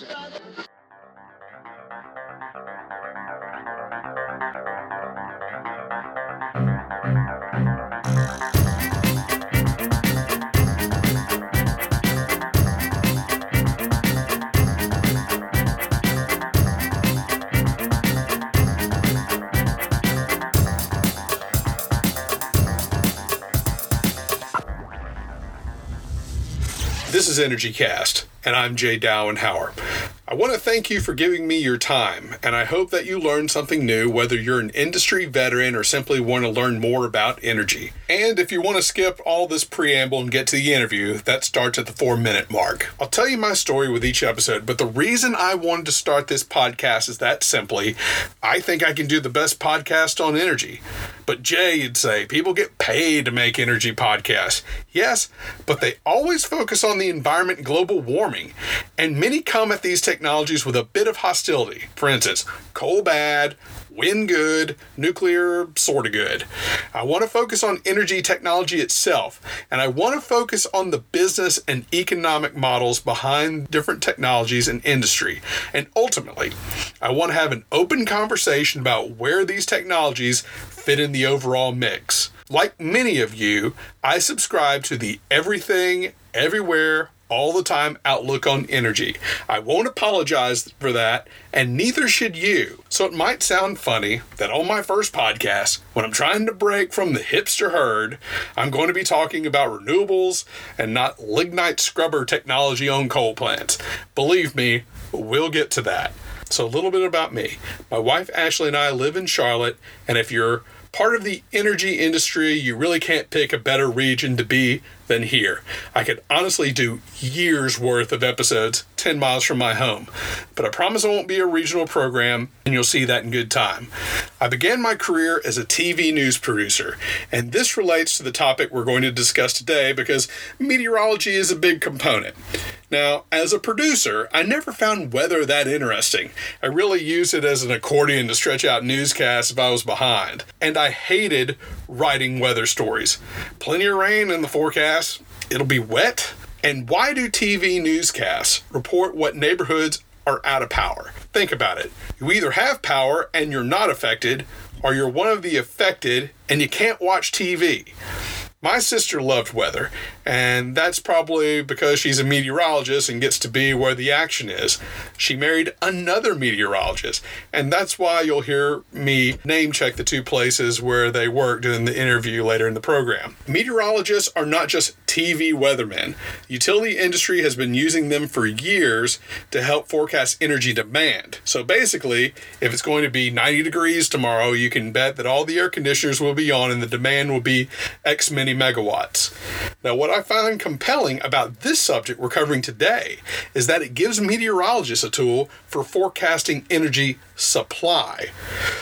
This is Energy Cast, and I'm Jay Dowenhauer. I want to thank you for giving me your time, and I hope that you learned something new, whether you're an industry veteran or simply want to learn more about energy. And if you want to skip all this preamble and get to the interview, that starts at the four minute mark. I'll tell you my story with each episode, but the reason I wanted to start this podcast is that simply I think I can do the best podcast on energy. But Jay, you'd say, people get paid to make energy podcasts. Yes, but they always focus on the environment and global warming. And many come at these technologies with a bit of hostility. For instance, coal bad, wind good, nuclear sort of good. I want to focus on energy technology itself, and I want to focus on the business and economic models behind different technologies and industry. And ultimately, I want to have an open conversation about where these technologies fit in the overall mix. Like many of you, I subscribe to the everything, everywhere, all the time outlook on energy. I won't apologize for that, and neither should you. So it might sound funny that on my first podcast, when I'm trying to break from the hipster herd, I'm going to be talking about renewables and not lignite scrubber technology on coal plants. Believe me, we'll get to that. So, a little bit about me. My wife Ashley and I live in Charlotte, and if you're part of the energy industry, you really can't pick a better region to be than here. I could honestly do years worth of episodes 10 miles from my home, but I promise it won't be a regional program, and you'll see that in good time. I began my career as a TV news producer, and this relates to the topic we're going to discuss today because meteorology is a big component. Now, as a producer, I never found weather that interesting. I really used it as an accordion to stretch out newscasts if I was behind. And I hated writing weather stories. Plenty of rain in the forecast, it'll be wet. And why do TV newscasts report what neighborhoods are out of power? Think about it. You either have power and you're not affected, or you're one of the affected and you can't watch TV. My sister loved weather, and that's probably because she's a meteorologist and gets to be where the action is. She married another meteorologist, and that's why you'll hear me name check the two places where they worked in the interview later in the program. Meteorologists are not just TV weathermen. The utility industry has been using them for years to help forecast energy demand. So basically, if it's going to be 90 degrees tomorrow, you can bet that all the air conditioners will be on and the demand will be X many megawatts. Now, what I find compelling about this subject we're covering today is that it gives meteorologists a tool for forecasting energy supply.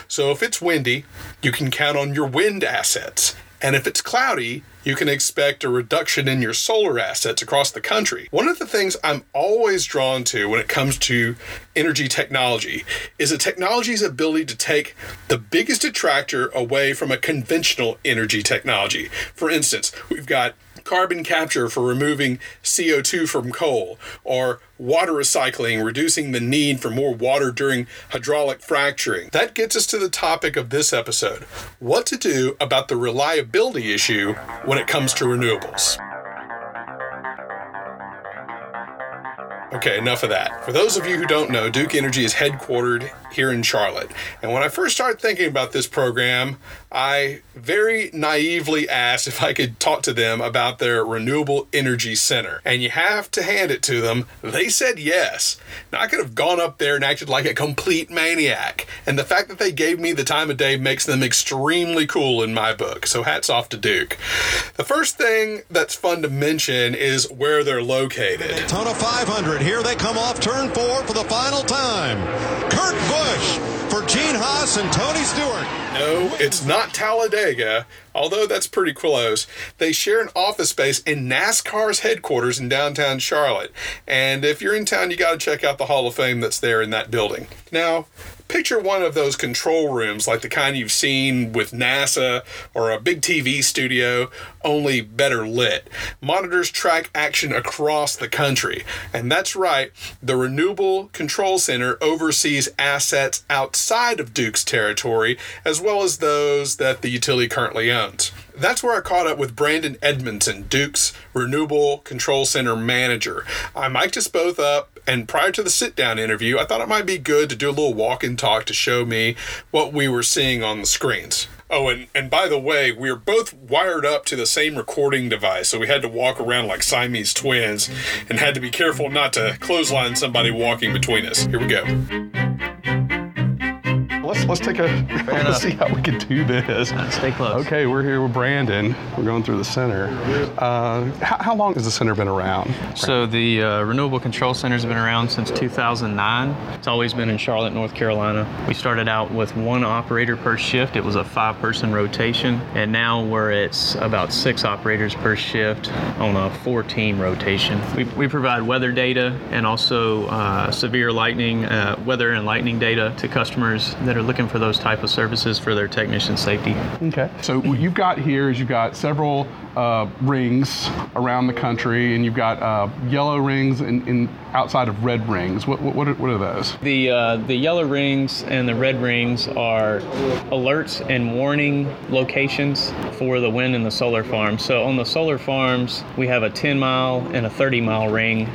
So, if it's windy, you can count on your wind assets. And if it's cloudy, you can expect a reduction in your solar assets across the country. One of the things I'm always drawn to when it comes to energy technology is a technology's ability to take the biggest detractor away from a conventional energy technology. For instance, we've got carbon capture for removing CO2 from coal, or water recycling, reducing the need for more water during hydraulic fracturing. That gets us to the topic of this episode what to do about the reliability issue when it comes to renewables. Okay, enough of that. For those of you who don't know, Duke Energy is headquartered here in Charlotte. And when I first started thinking about this program, I very naively asked if I could talk to them about their Renewable Energy Center. And you have to hand it to them, they said yes. Now, I could have gone up there and acted like a complete maniac. And the fact that they gave me the time of day makes them extremely cool in my book. So hats off to Duke. The first thing that's fun to mention is where they're located. Daytona 500. Here they come off turn four for the final time. Kurt Busch for Gene Haas and Tony Stewart. No, it's not Talladega, although that's pretty close. They share an office space in NASCAR's headquarters in downtown Charlotte. And if you're in town, you got to check out the Hall of Fame that's there in that building. Now, picture one of those control rooms like the kind you've seen with NASA or a big TV studio, only better lit. Monitors track action across the country. And that's right, the Renewable Control Center oversees assets outside of Duke's territory, as well as those that the utility currently owns. That's where I caught up with Brandon Edmondson, Duke's Renewable Control Center manager. I mic'd us both up, and prior to the sit down interview, I thought it might be good to do a little walk and talk to show me what we were seeing on the screens. Oh, and, and by the way, we are both wired up to the same recording device, so we had to walk around like Siamese twins and had to be careful not to clothesline somebody walking between us. Here we go. Let's let's take a let's see how we can do this. Stay close. Okay, we're here with Brandon. We're going through the center. Uh, how, how long has the center been around? So the uh, Renewable Control Center has been around since 2009. It's always been in Charlotte, North Carolina. We started out with one operator per shift. It was a five-person rotation, and now we're at about six operators per shift on a four-team rotation. We, we provide weather data and also uh, severe lightning, uh, weather and lightning data to customers that are looking for those type of services for their technician safety. Okay. So what you've got here is you've got several uh, rings around the country, and you've got uh, yellow rings in, in outside of red rings. What what, are, what are those? The uh, the yellow rings and the red rings are alerts and warning locations for the wind and the solar farms. So on the solar farms, we have a 10 mile and a 30 mile ring,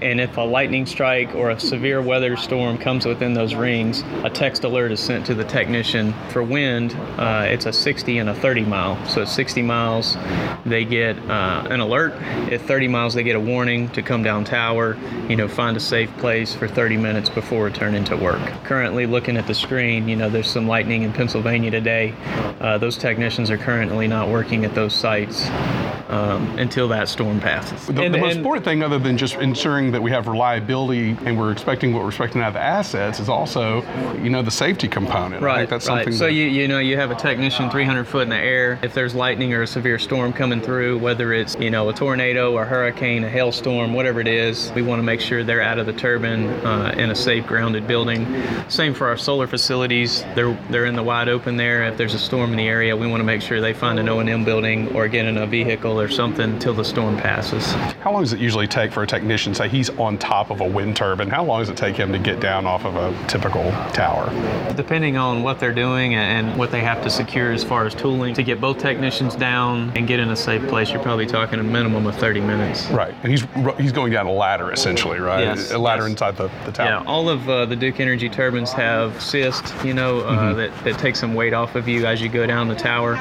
and if a lightning strike or a severe weather storm comes within those rings, a text alert is sent to the technician. For wind, uh, it's a 60 and a 30 mile. So at 60 miles, they get uh, an alert. At 30 miles, they get a warning to come down tower you know, find a safe place for 30 minutes before returning to work. Currently, looking at the screen, you know, there's some lightning in Pennsylvania today. Uh, those technicians are currently not working at those sites um, until that storm passes. The, And- the most and- important thing, other than just ensuring that we have reliability and we're expecting what we're expecting out of the assets, is also, you know, the safety component. I Right, think that's right. something. So that- you you know you have a technician 300 foot in the air. If there's lightning or a severe storm coming through, whether it's you know a tornado, a hurricane, a hailstorm, whatever it is, we want to make sure they're out of the turbine uh, in a safe, grounded building. Same for our solar facilities. They're they're in the wide open there. If there's a storm in the area, we want to make sure they find an O&M building or get in a vehicle or something till the storm passes. How long does it usually take for a technician? Say he's on top of a wind turbine. How long does it take him to get down off of a typical tower? Depending on what they're doing and what they have to secure as far as tooling to get both technicians down and get in a safe place, you're probably talking a minimum of 30 minutes. Right, and he's he's going down a ladder essentially, right? Yes, a ladder yes. inside the, the tower. Yeah, all of uh, the Duke Energy turbines have cyst, you know, uh, Mm-hmm. that, that takes some weight off of you as you go down the tower,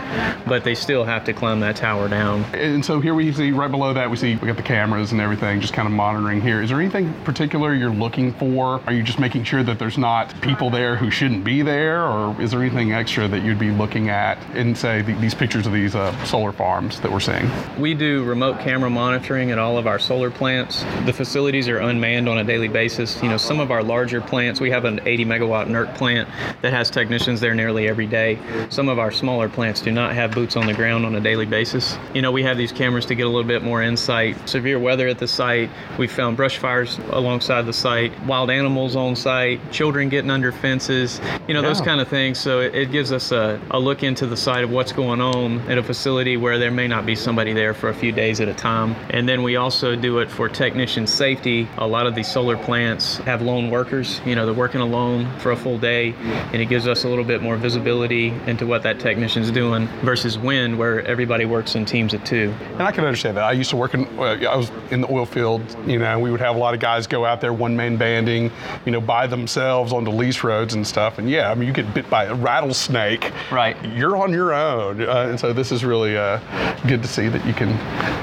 but they still have to climb that tower down. And so here we see right below that we see we got the cameras and everything, just kind of monitoring here. Is there anything particular you're looking for? Are you just making sure that there's not people there who shouldn't be there, or is there anything extra that you'd be looking at in say the, these pictures of these uh, solar farms that we're seeing? We do remote camera monitoring at all of our solar plants. The facilities are unmanned on a daily basis. You know, some of our larger plants, we have an 80 megawatt NERC plant that has technicians there nearly every day. Some of our smaller plants do not have boots on the ground on a daily basis. You know, we have these cameras to get a little bit more insight. Severe weather at the site, we found brush fires alongside the site, wild animals on site, children getting under fences, you know, those kind of things. So it, it gives us a, a look into the site of what's going on at a facility where there may not be somebody there for a few days at a time. And then we also do it for technician safety. A lot of these solar plants have lone workers, you know, they're working alone for a full day, and it gives us a little bit more visibility into what that technician's doing versus wind, where everybody works in teams of two. And I can understand that. I used to work in, uh, I was in the oil field, you know, we would have a lot of guys go out there one man banding, you know, by themselves on the lease roads and stuff. And yeah, I mean, you get bit by a rattlesnake. Right. You're on your own. Uh, and so this is really uh, good to see that you can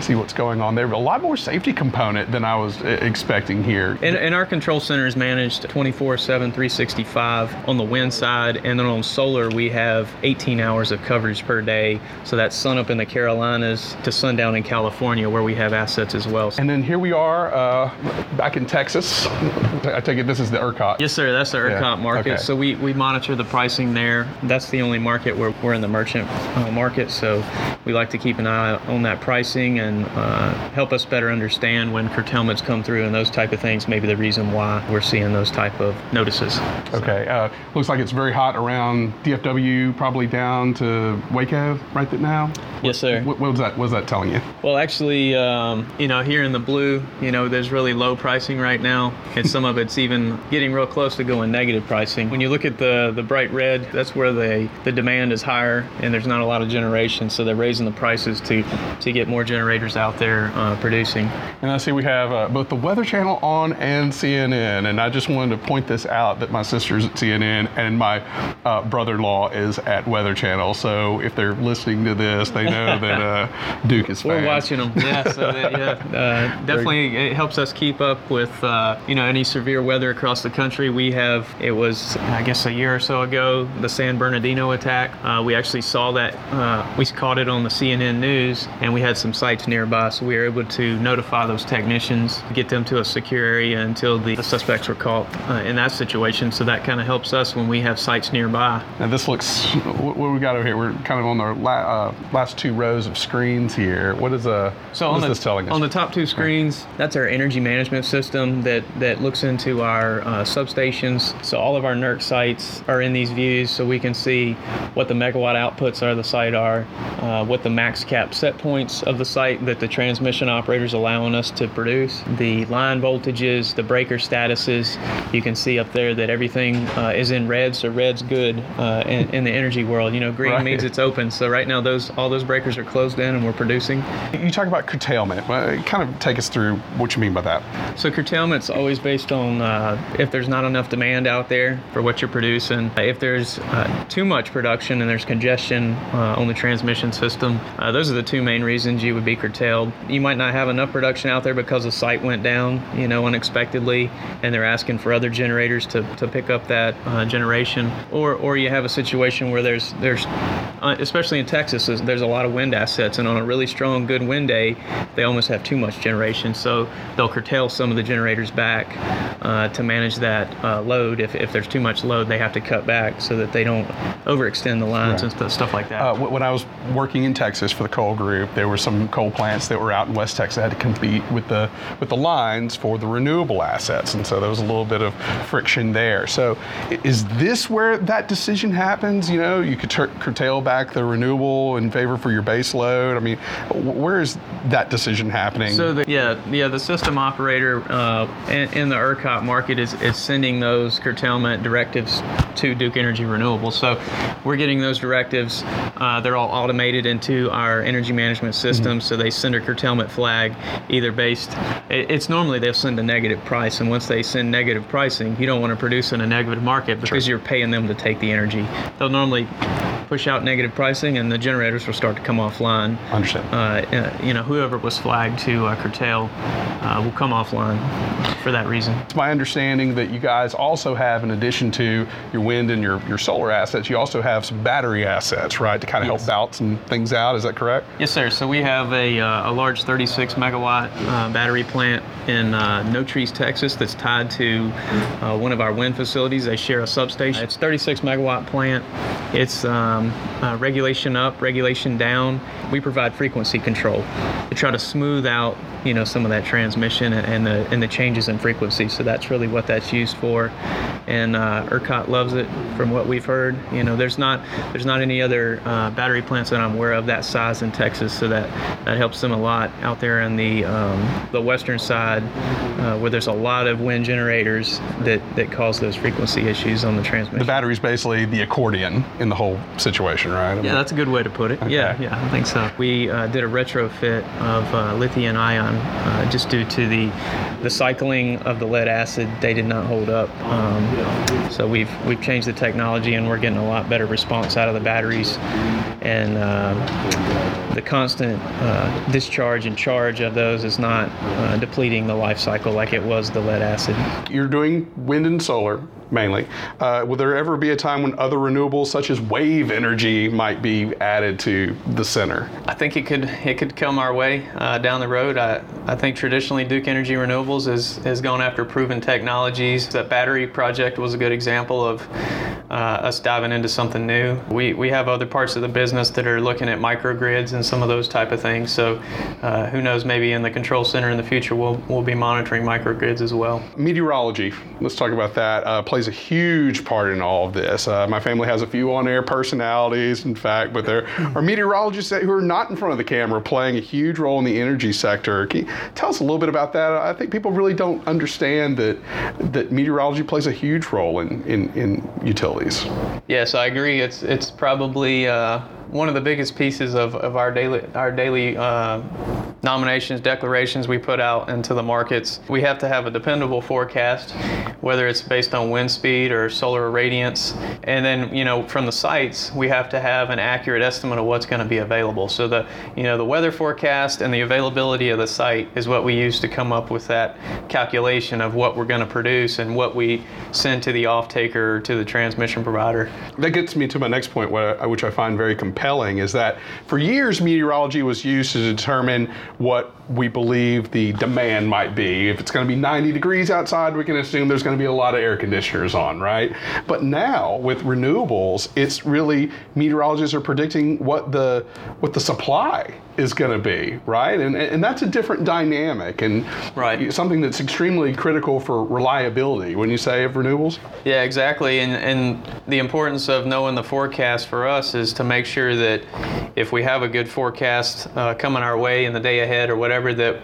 see what's going on there. A lot more safety component than I was uh, ex- expecting here. And, and our control center is managed 24 7, 365 on the wind side. And then on solar, we have 18 hours of coverage per day. So that's sun up in the Carolinas to sundown in California, where we have assets as well. And then here we are uh, back in Texas. I take it this is the ERCOT. Yes, sir. That's the ERCOT Yeah, market. okay. So we, we monitor the pricing there. That's the only market where we're in the merchant uh, market. So we like to keep an eye on that pricing and uh, help us better understand when curtailments come through and those type of things. Maybe the reason why we're seeing those type of notices. Okay. Uh, looks like it's very hot around DFW, probably down to Waco right now. Yes, sir. What, what was that? What was that telling you? Well, actually, um, you know, here in the blue, you know, there's really low pricing right now, and some of it's even getting real close to going negative pricing. When you look at the the bright red, that's where the the demand is higher, and there's not a lot of generation, so they're raising the prices to to get more generators out there uh, producing. And I see we have uh, both the Weather Channel on and CNN. And I just wanted to point this out that my sister's at CNN and my uh, brother-in-law is at Weather Channel. So if they're listening to this, they know that uh, Duke is. We're watching them. Yeah, so that, yeah, uh, definitely it helps us keep up with uh, you know any severe weather across the country. We have it was I guess a year or so ago the San Bernardino attack. Uh, we actually saw that uh, we caught it on the CNN news, and we had some sites nearby, so we were able to notify those technicians, get them to a secure area until the, the suspects were caught uh, in that situation. So that kind of helps us when we have sites nearby. Now this looks. What, what we got over here? We're kind of on the la- uh, last two rows of screens here. What is uh, So what on is the, this telling us? on the top two screens, that's our energy management system that, that looks into our uh, substations. So all of our NERC sites are in these views, so we can see what the megawatt outputs are of the site are, uh, what the max cap set points of the site that the transmission operator's allowing us to produce, the line voltages, the breaker statuses. You can see up there that everything uh, is in red, so red's good uh, in, in the energy world. You know, green Right. means it's open. So right now, those all those breakers are closed in, and we're producing. you talk about curtailment. Well, kind of take us through what you mean by that. So curtailment's always based on uh, if there's not enough demand out there for what you're producing. If there's uh, too much production and there's congestion uh, on the transmission system, uh, those are the two main reasons you would be curtailed. You might not have enough production out there because the site went down, you know, unexpectedly, and they're asking for other generators to, to pick up that uh, generation, or or you have a situation where there's there's uh, especially in Texas, there's, a lot of wind assets, and on a really strong, good wind day, they almost have too much generation. So they'll curtail some of the generators back uh, to manage that uh, load. If, if there's too much load, they have to cut back so that they don't overextend the lines and stuff like that. Uh, when I was working in Texas for the coal group, there were some coal plants that were out in West Texas that had to compete with the with the lines for the renewable assets, and so there was a little bit of friction there. So, is this where that decision happens? You know, you could curtail back the renewable in favor for your base load. I mean, where is that decision happening? So the, yeah, yeah, the system operator uh, in, in the ERCOT market is, is sending those curtailment directives to Duke Energy Renewables. So we're getting those directives. Uh, they're all automated into our energy management system. So they send a curtailment flag, either based. it- It's normally they'll send a negative price, and once they send negative pricing, you don't want to produce in a negative market because you're paying them to take the energy. They'll normally push out negative pricing, and the generators will start to come offline Understand. uh, uh, you know, whoever was flagged to uh, curtail uh, will come offline for that reason. It's my understanding that you guys also have, in addition to your wind and your, your solar assets, you also have some battery assets, right, to kind of help Yes. balance some things out. Is that correct? Yes, sir. So we have a, uh, a large 36 megawatt uh, battery plant in uh, Notrees, Texas, that's tied to uh, one of our wind facilities. They share a substation. It's 36 megawatt plant. It's um, uh, regulation up, regulation down. We provide frequency control to try to smooth out, you know, some of that transmission and, and the and the changes in frequency. So that's really what that's used for. And uh, ERCOT loves it, from what we've heard. You know, there's not there's not any other uh, battery plants that I'm aware of that size in Texas, so that that helps them a lot out there in the um, the western side, uh, where there's a lot of wind generators that that cause those frequency issues on the transmission. The battery's basically the accordion in the whole situation, right? Yeah, that's a good way to put it. Yeah, yeah, I think so. We uh, did a retrofit of uh, lithium ion uh, just due to the the cycling of the lead acid. They did not hold up. Um, so we've we've changed the technology and we're getting a lot better response out of the batteries, and uh, the constant uh, discharge and charge of those is not uh, depleting the life cycle like it was the lead acid. You're doing wind and solar mainly. Uh, will there ever be a time when other renewables, such as wave energy, might be added to the center? I think it could it could come our way uh, down the road. I, I think traditionally Duke Energy Renewables has, has gone after proven technologies. That battery project was a good example of uh, us diving into something new. We, we have other parts of the business that are looking at microgrids and some of those type of things. So uh, who knows, maybe in the control center in the future we'll, we'll be monitoring microgrids as well. Meteorology, let's talk about that, uh, plays a huge part in all of this. Uh, my family has a few on-air personalities, in fact, but there are meteorologists who are not in front of the camera playing a huge role in the energy sector. Can you tell us a little bit about that? I think people really don't understand that that meteorology plays a huge role in, in, in utilities. Yes, I agree. It's it's probably uh, one of the biggest pieces of, of our daily our daily uh, nominations, declarations we put out into the markets. We have to have a dependable forecast, whether it's based on wind speed or solar irradiance, and then you know from the sites we have to have an accurate estimate of what's going to be available. So the you know the weather forecast and the availability of the site is what we use to come up with that calculation of what we're going to produce and what we send to the off taker to the transmission provider. That gets me to my next point, which I find very compelling, is that for years meteorology was used to determine what we believe the demand might be. If it's going to be 90 degrees outside, we can assume there's going to be a lot of air conditioners on, right? But now with renewables, it's really meteorologists are predicting what the what the supply is going to be, right? And and that's a different dynamic and right. something that's extremely critical for reliability when you say of renewables. Yeah, exactly. And and the importance of knowing the forecast for us is to make sure that if we have a good forecast uh, coming our way in the day ahead or whatever that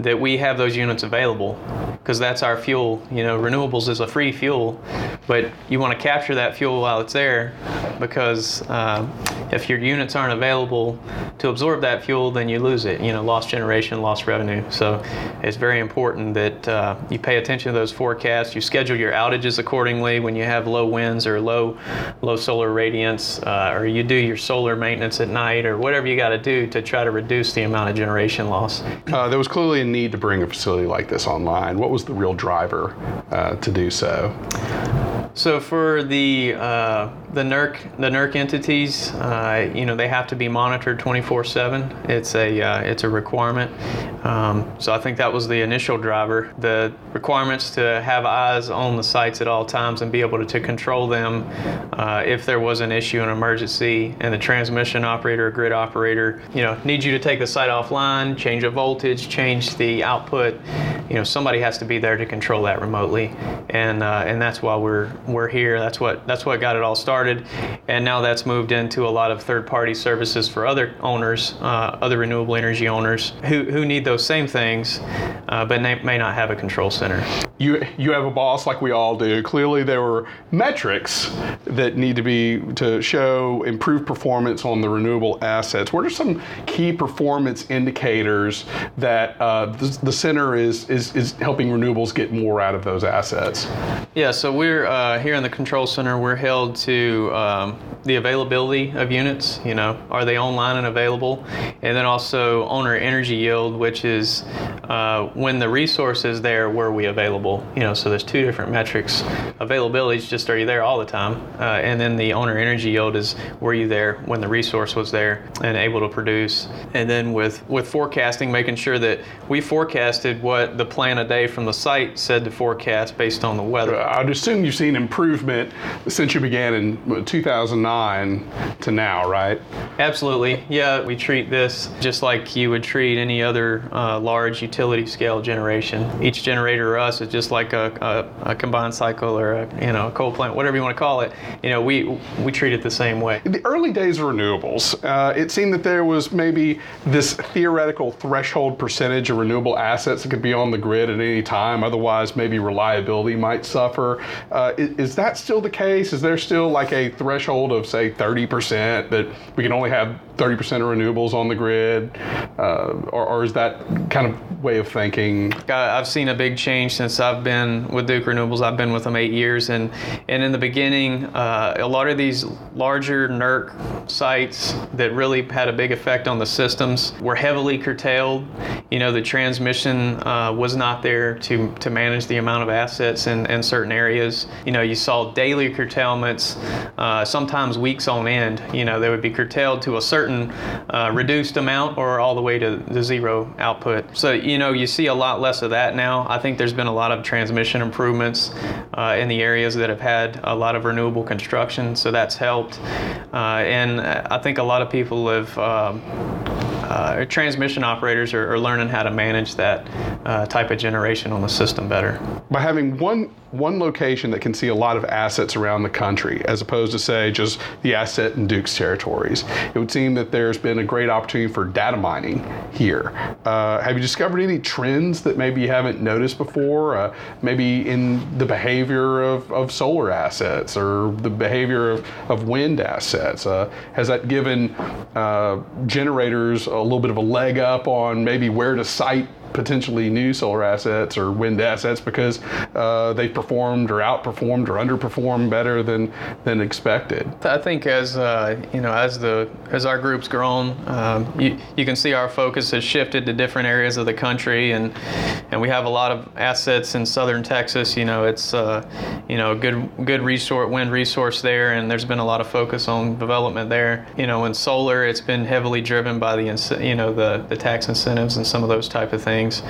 that we have those units available because that's our fuel. You know, renewables is a free fuel, but you want to capture that fuel while it's there because uh, if your units aren't available to absorb that fuel, then you lose it. You know, lost generation, lost revenue. So it's very important that uh, you pay attention to those forecasts. You schedule your outages accordingly when you have low winds or low low solar radiance, uh, or you do your solar maintenance at night, or whatever you got to do to try to reduce the amount of generation loss. Uh, there was clearly a need to bring a facility like this online. What was the real driver uh, to do so? So for the uh, the NERC the NERC entities, uh, you know, they have to be monitored 24/7. It's a uh, it's a requirement. Um, so I think that was the initial driver. The requirements to have eyes on the sites at all times and be able to, to control them uh, if there was an issue, an emergency, and the transmission operator, or grid operator, you know, needs you to take the site offline, change a voltage, change the output. You know, somebody has to be there to control that remotely, and uh, and that's why we're we're here. That's what that's what got it all started, and now that's moved into a lot of third-party services for other owners, uh, other renewable energy owners who, who need those same things, uh, but may, may not have a control center. You you have a boss like we all do. Clearly, there were metrics that need to be to show improved performance on the renewable assets. What are some key performance indicators that uh, the, the center is, is is helping renewables get more out of those assets? Yeah, so we're uh, here in the control center. We're held to um, the availability of units. You know, are they online and available? And then also owner energy yield, which is uh, when the resource is there, were we available? You know, so there's two different metrics. Availability is just are you there all the time, uh, and then the owner energy yield is were you there when the resource was there and able to produce. And then with with forecasting, making sure that we forecasted what the plan a day from the site said to forecast based on the weather. I'd assume you've seen improvement since you began in 2009 to now, right? Absolutely. Yeah, we treat this just like you would treat any other uh, large utility scale generation. Each generator or us is just like a, a, a, combined cycle or a you know a coal plant, whatever you want to call it. You know, we we treat it the same way. In the early days of renewables, uh, it seemed that there was maybe this theoretical threshold percentage of renewable assets that could be on the grid at any time. Otherwise, maybe reliability might suffer. Uh, is, is that still the case? Is there still like a threshold of say 30% that we can only have 30% of renewables on the grid, uh, or, or, is that kind of way of thinking? I've seen a big change since I've been with Duke Renewables. I've been with them eight years, and and in the beginning, uh, a lot of these larger NERC sites that really had a big effect on the systems were heavily curtailed. You know, the transmission uh, was not there to to manage the amount of assets in, in certain areas. You know, you saw daily curtailments, uh, sometimes weeks on end. You know, they would be curtailed to a certain uh, reduced amount or all the way to the zero output. So, you know, you see a lot less of that now. I think there's been a lot of transmission improvements uh, in the areas that have had a lot of renewable construction, so that's helped. Uh, and I think a lot of people have. Um, uh, transmission operators are, are, learning how to manage that uh, type of generation on the system better. By having one one location that can see a lot of assets around the country, as opposed to say just the asset in Duke's territories, it would seem that there's been a great opportunity for data mining here. Uh, have you discovered any trends that maybe you haven't noticed before? Uh, maybe in the behavior of, of solar assets or the behavior of, of wind assets? Uh, has that given uh, generators a little bit of a leg up on maybe where to site potentially new solar assets or wind assets because uh, they performed or outperformed or underperformed better than than expected. I think as uh, you know, as the as our group's grown, um, you, you can see our focus has shifted to different areas of the country, and and we have a lot of assets in southern Texas. You know, it's uh, you know good good resource wind resource there, and there's been a lot of focus on development there. You know, in solar, it's been heavily driven by the you know the the tax incentives and some of those type of things things,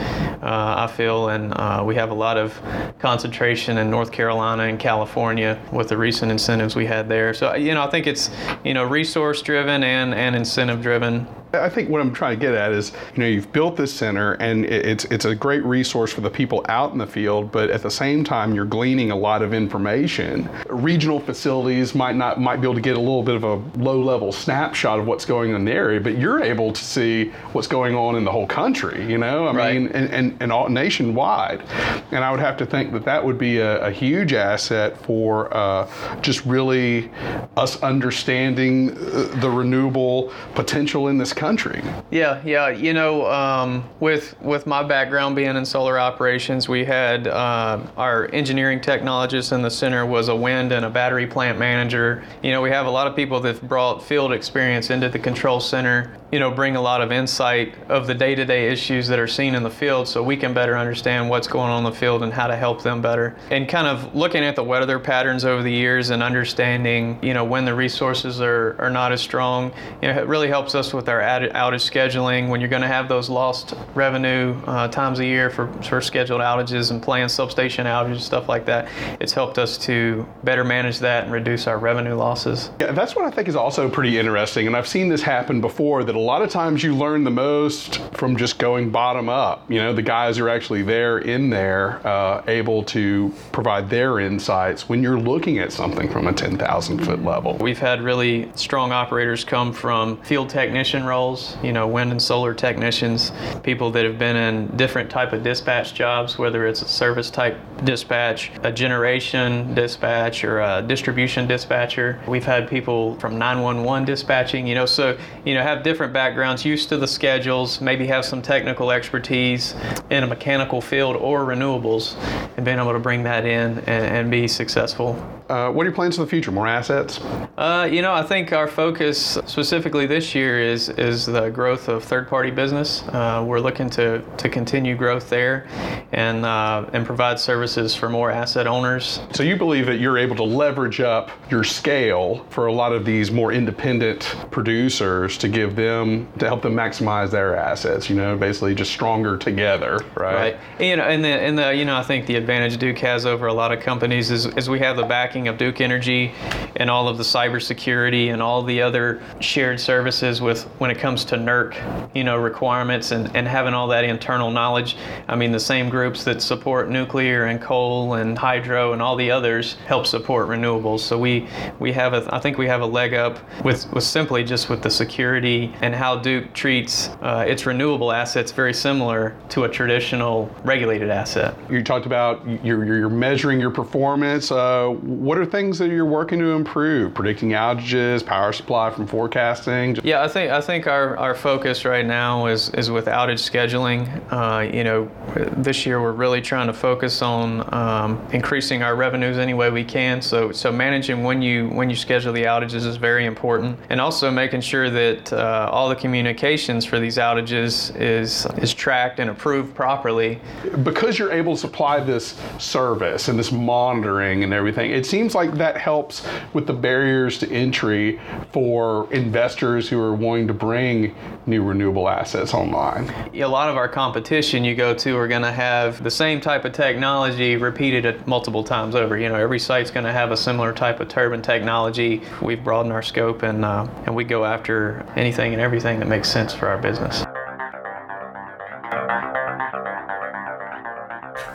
uh, I feel. And uh, we have a lot of concentration in North Carolina and California with the recent incentives we had there. So, you know, I think it's, you know, resource driven and, and incentive driven. I think what I'm trying to get at is, you know, you've built this center and it's it's a great resource for the people out in the field, but at the same time you're gleaning a lot of information. Regional facilities might not might be able to get a little bit of a low level snapshot of what's going on in the area, but you're able to see what's going on in the whole country, you know? I right. mean, and, and, and all nationwide. And I would have to think that that would be a, a huge asset for uh, just really us understanding uh, the renewable potential in this country country. Yeah, yeah. You know, um, with with my background being in solar operations, we had uh, our engineering technologist in the center was a wind and a battery plant manager. You know, we have a lot of people that brought field experience into the control center you know, bring a lot of insight of the day-to-day issues that are seen in the field so we can better understand what's going on in the field and how to help them better. And kind of looking at the weather patterns over the years and understanding, you know, when the resources are, are not as strong, you know, it really helps us with our outage scheduling when you're going to have those lost revenue uh, times a year for, for scheduled outages and planned substation outages, and stuff like that. It's helped us to better manage that and reduce our revenue losses. Yeah, that's what I think is also pretty interesting. And I've seen this happen before that a lot of times you learn the most from just going bottom up. You know, the guys are actually there in there, uh, able to provide their insights when you're looking at something from a 10,000 foot level. We've had really strong operators come from field technician roles, you know, wind and solar technicians, people that have been in different type of dispatch jobs, whether it's a service type dispatch, a generation dispatch, or a distribution dispatcher. We've had people from 911 dispatching, you know, so, you know, have different backgrounds, used to the schedules, maybe have some technical expertise in a mechanical field or renewables, and being able to bring that in and, and be successful. Uh, what are your plans for the future? More assets? Uh, you know, I think our focus specifically this year is is the growth of third-party business. Uh, we're looking to, to continue growth there, and uh, and provide services for more asset owners. So you believe that you're able to leverage up your scale for a lot of these more independent producers to give them to help them maximize their assets. You know, basically just stronger together, right? Right. You know, and the and the you know I think the advantage Duke has over a lot of companies is is we have the back of Duke Energy and all of the cybersecurity and all the other shared services with when it comes to NERC, you know, requirements and, and having all that internal knowledge. I mean, the same groups that support nuclear and coal and hydro and all the others help support renewables. So we we have a I think we have a leg up with with simply just with the security and how Duke treats uh, its renewable assets very similar to a traditional regulated asset. You talked about you're, you're measuring your performance. Uh, what are things that you're working to improve? Predicting outages, power supply from forecasting. Yeah, I think I think our, our focus right now is is with outage scheduling. Uh, you know, this year we're really trying to focus on um, increasing our revenues any way we can. So so managing when you when you schedule the outages is very important, and also making sure that uh, all the communications for these outages is is tracked and approved properly. Because you're able to supply this service and this monitoring and everything, it seems like that helps with the barriers to entry for investors who are wanting to bring new renewable assets online. A lot of our competition you go to are going to have the same type of technology repeated multiple times over. You know, every site's going to have a similar type of turbine technology. We've broadened our scope and uh, and we go after anything and everything that makes sense for our business.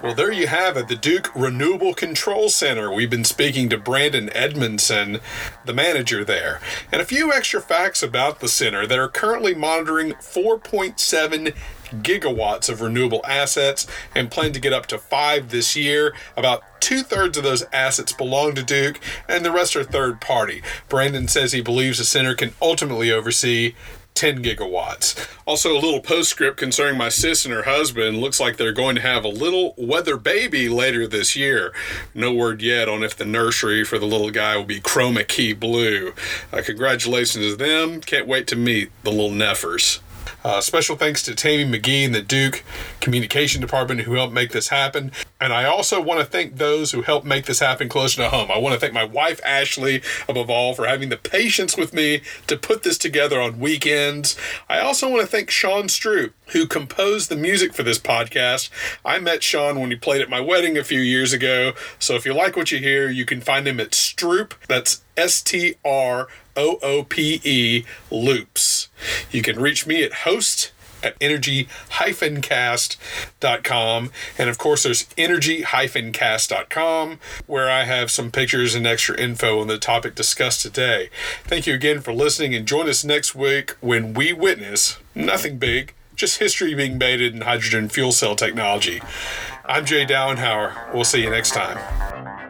Well, there you have it, the Duke Renewable Control Center. We've been speaking to Brandon Edmondson, the manager there. And a few extra facts about the center that are currently monitoring 4.7 gigawatts of renewable assets and plan to get up to five this year. About two thirds of those assets belong to Duke, and the rest are third party. Brandon says he believes the center can ultimately oversee 10 gigawatts. Also, a little postscript concerning my sis and her husband. Looks like they're going to have a little weather baby later this year. No word yet on if the nursery for the little guy will be chroma key blue. Uh, congratulations to them. Can't wait to meet the little Neffers. Uh, special thanks to Tammy McGee and the Duke Communication Department who helped make this happen. And I also want to thank those who helped make this happen closer to home. I want to thank my wife, Ashley, above all, for having the patience with me to put this together on weekends. I also want to thank Sean Stroop, who composed the music for this podcast. I met Sean when he played at my wedding a few years ago. So if you like what you hear, you can find him at Stroop. That's S T R O O P E Loops. You can reach me at host at energy-cast.com and of course there's energy-cast.com where I have some pictures and extra info on the topic discussed today. Thank you again for listening and join us next week when we witness nothing big, just history being made in hydrogen fuel cell technology. I'm Jay Dowenhauer. We'll see you next time.